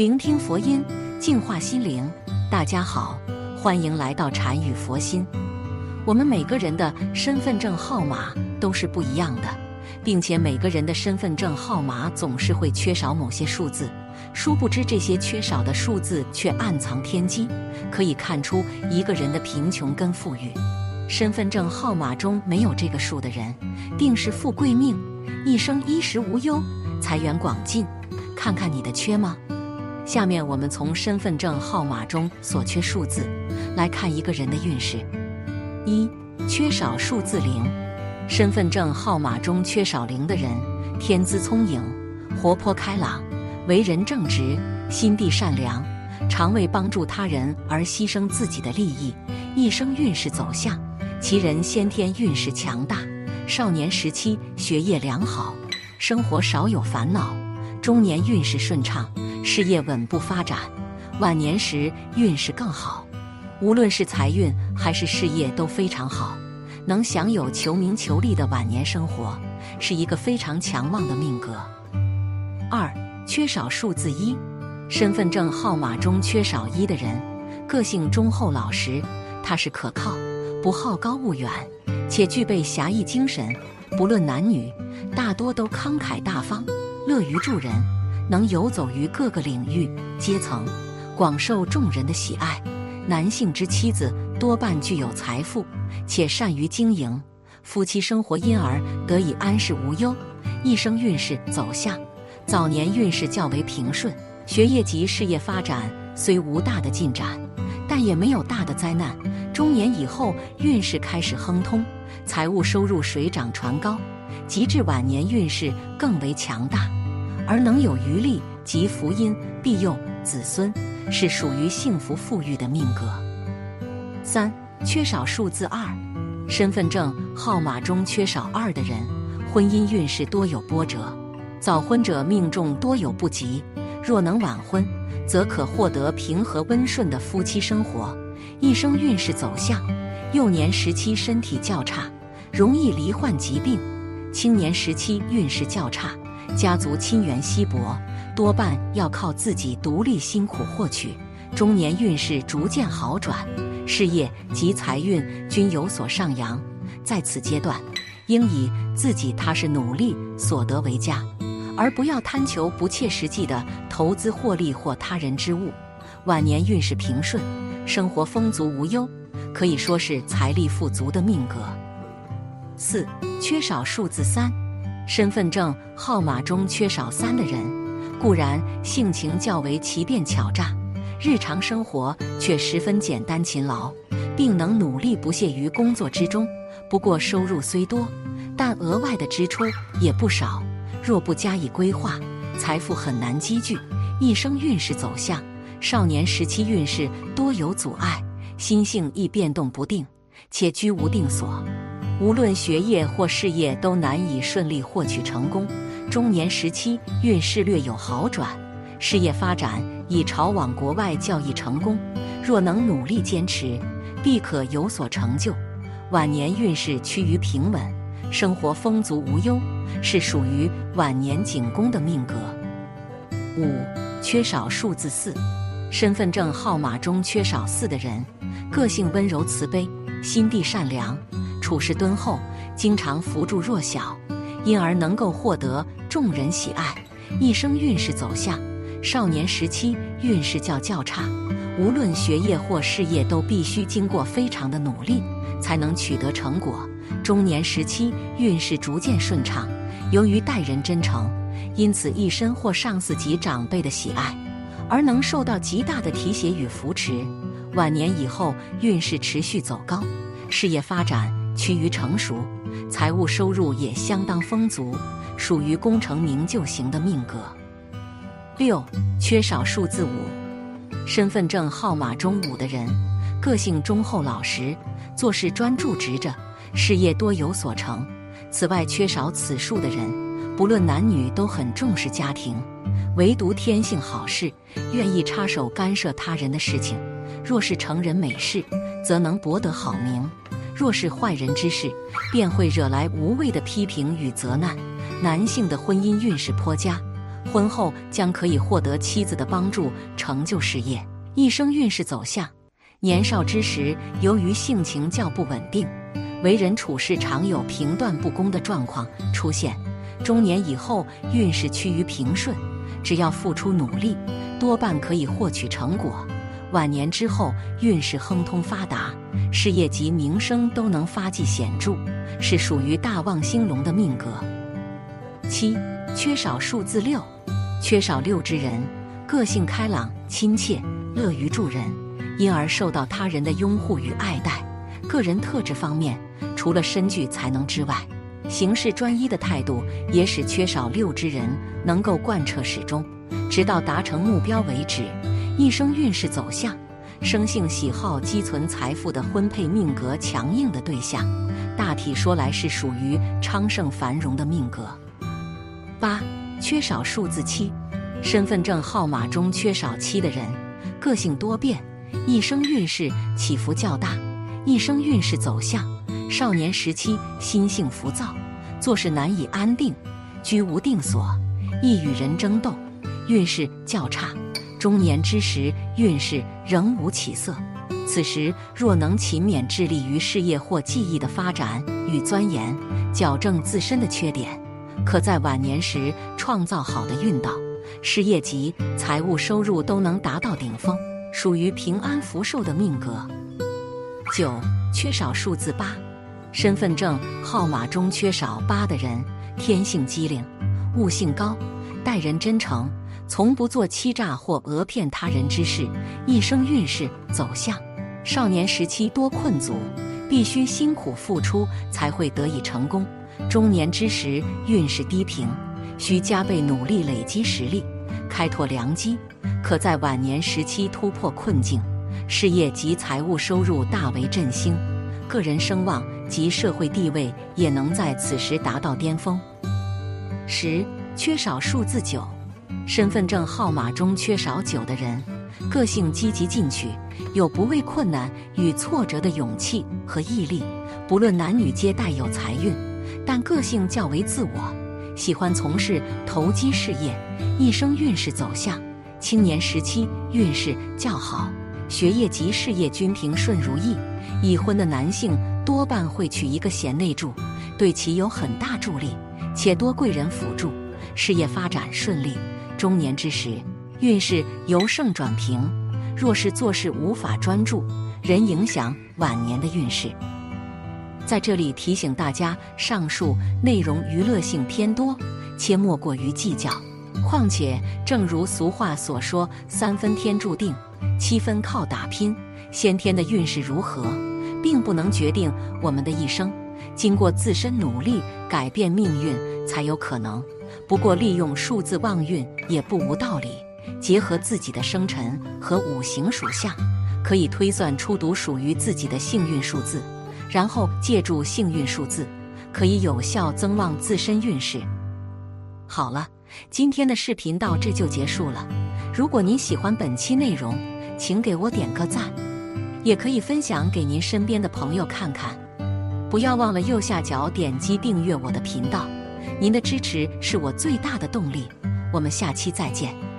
聆听佛音，净化心灵。大家好，欢迎来到禅语佛心。我们每个人的身份证号码都是不一样的，并且每个人的身份证号码总是会缺少某些数字。殊不知，这些缺少的数字却暗藏天机，可以看出一个人的贫穷跟富裕。身份证号码中没有这个数的人，定是富贵命，一生衣食无忧，财源广进。看看你的缺吗？下面我们从身份证号码中所缺数字来看一个人的运势。一、缺少数字零。身份证号码中缺少零的人，天资聪颖，活泼开朗，为人正直，心地善良，常为帮助他人而牺牲自己的利益，一生运势走向。其人先天运势强大，少年时期学业良好，生活少有烦恼；中年运势顺畅，事业稳步发展；晚年时运势更好，无论是财运还是事业都非常好，能享有求名求利的晚年生活，是一个非常强旺的命格。二、缺少数字一，身份证号码中缺少一的人，个性忠厚老实，踏实可靠。不好高骛远，且具备侠义精神。不论男女，大多都慷慨大方，乐于助人，能游走于各个领域阶层，广受众人的喜爱。男性之妻子多半具有财富，且善于经营，夫妻生活因而得以安适无忧。一生运势走向，早年运势较为平顺，学业及事业发展虽无大的进展，但也没有大的灾难。中年以后，运势开始亨通，财务收入水涨船高，及至晚年运势更为强大，而能有余力及福音庇佑子孙，是属于幸福富裕的命格。三缺少数字二，身份证号码中缺少二的人，婚姻运势多有波折，早婚者命中多有不吉，若能晚婚，则可获得平和温顺的夫妻生活。一生运势走向，幼年时期身体较差，容易罹患疾病；青年时期运势较差，家族亲缘稀薄，多半要靠自己独立辛苦获取；中年运势逐渐好转，事业及财运均有所上扬。在此阶段，应以自己踏实努力所得为佳，而不要贪求不切实际的投资获利或他人之物。晚年运势平顺。生活丰足无忧，可以说是财力富足的命格。四缺少数字三，身份证号码中缺少三的人，固然性情较为奇变巧诈，日常生活却十分简单勤劳，并能努力不懈于工作之中。不过收入虽多，但额外的支出也不少。若不加以规划，财富很难积聚，一生运势走向。少年时期运势多有阻碍，心性易变动不定，且居无定所。无论学业或事业都难以顺利获取成功。中年时期运势略有好转，事业发展已朝往国外较易成功。若能努力坚持，必可有所成就。晚年运势趋于平稳，生活丰足无忧，是属于晚年景宫的命格。五缺少数字四。身份证号码中缺少四的人，个性温柔慈悲，心地善良，处事敦厚，经常扶助弱小，因而能够获得众人喜爱。一生运势走向，少年时期运势较较差，无论学业或事业都必须经过非常的努力才能取得成果。中年时期运势逐渐顺畅，由于待人真诚，因此一生或上司及长辈的喜爱。而能受到极大的提携与扶持，晚年以后运势持续走高，事业发展趋于成熟，财务收入也相当丰足，属于功成名就型的命格。六缺少数字五，身份证号码中五的人，个性忠厚老实，做事专注执着，事业多有所成。此外，缺少此数的人，不论男女都很重视家庭。唯独天性好事，愿意插手干涉他人的事情。若是成人美事，则能博得好名；若是坏人之事，便会惹来无谓的批评与责难。男性的婚姻运势颇佳，婚后将可以获得妻子的帮助，成就事业。一生运势走向：年少之时，由于性情较不稳定，为人处事常有评断不公的状况出现；中年以后，运势趋于平顺，只要付出努力，多半可以获取成果。晚年之后，运势亨通发达，事业及名声都能发迹显著，是属于大旺兴隆的命格。七，缺少数字六，缺少六之人，个性开朗、亲切、乐于助人，因而受到他人的拥护与爱戴。个人特质方面，除了身具才能之外，行事专一的态度也使缺少六之人能够贯彻始终，直到达成目标为止。一生运势走向，生性喜好积存财富的婚配命格强硬的对象，大体说来是属于昌盛繁荣的命格。八，缺少数字七，身份证号码中缺少七的人，个性多变，一生运势起伏较大。一生运势走向，少年时期心性浮躁，做事难以安定，居无定所，易与人争斗，运势较差。中年之时，运势仍无起色。此时若能勤勉致力于事业或技艺的发展与钻研，矫正自身的缺点，可在晚年时创造好的运道，事业及财务收入都能达到顶峰，属于平安福寿的命格。九，缺少数字八，身份证号码中缺少八的人，天性机灵，悟性高，待人真诚。从不做欺诈或讹骗他人之事，一生运势走向。少年时期多困阻，必须辛苦付出才会得以成功。中年之时运势低平，需加倍努力累积实力，开拓良机，可在晚年时期突破困境，事业及财务收入大为振兴，个人声望及社会地位也能在此时达到巅峰。十缺少数字九。身份证号码中缺少九的人，个性积极进取，有不畏困难与挫折的勇气和毅力。不论男女，皆带有财运，但个性较为自我，喜欢从事投机事业。一生运势走向：青年时期运势较好，学业及事业均平顺如意。已婚的男性多半会娶一个贤内助，对其有很大助力，且多贵人辅助，事业发展顺利。中年之时，运势由盛转平，若是做事无法专注，人影响晚年的运势。在这里提醒大家，上述内容娱乐性偏多，切莫过于计较。况且，正如俗话所说：“三分天注定，七分靠打拼。”先天的运势如何，并不能决定我们的一生，经过自身努力改变命运才有可能。不过，利用数字旺运也不无道理。结合自己的生辰和五行属相，可以推算出独属于自己的幸运数字，然后借助幸运数字，可以有效增旺自身运势。好了，今天的视频到这就结束了。如果您喜欢本期内容，请给我点个赞，也可以分享给您身边的朋友看看。不要忘了右下角点击订阅我的频道。您的支持是我最大的动力，我们下期再见。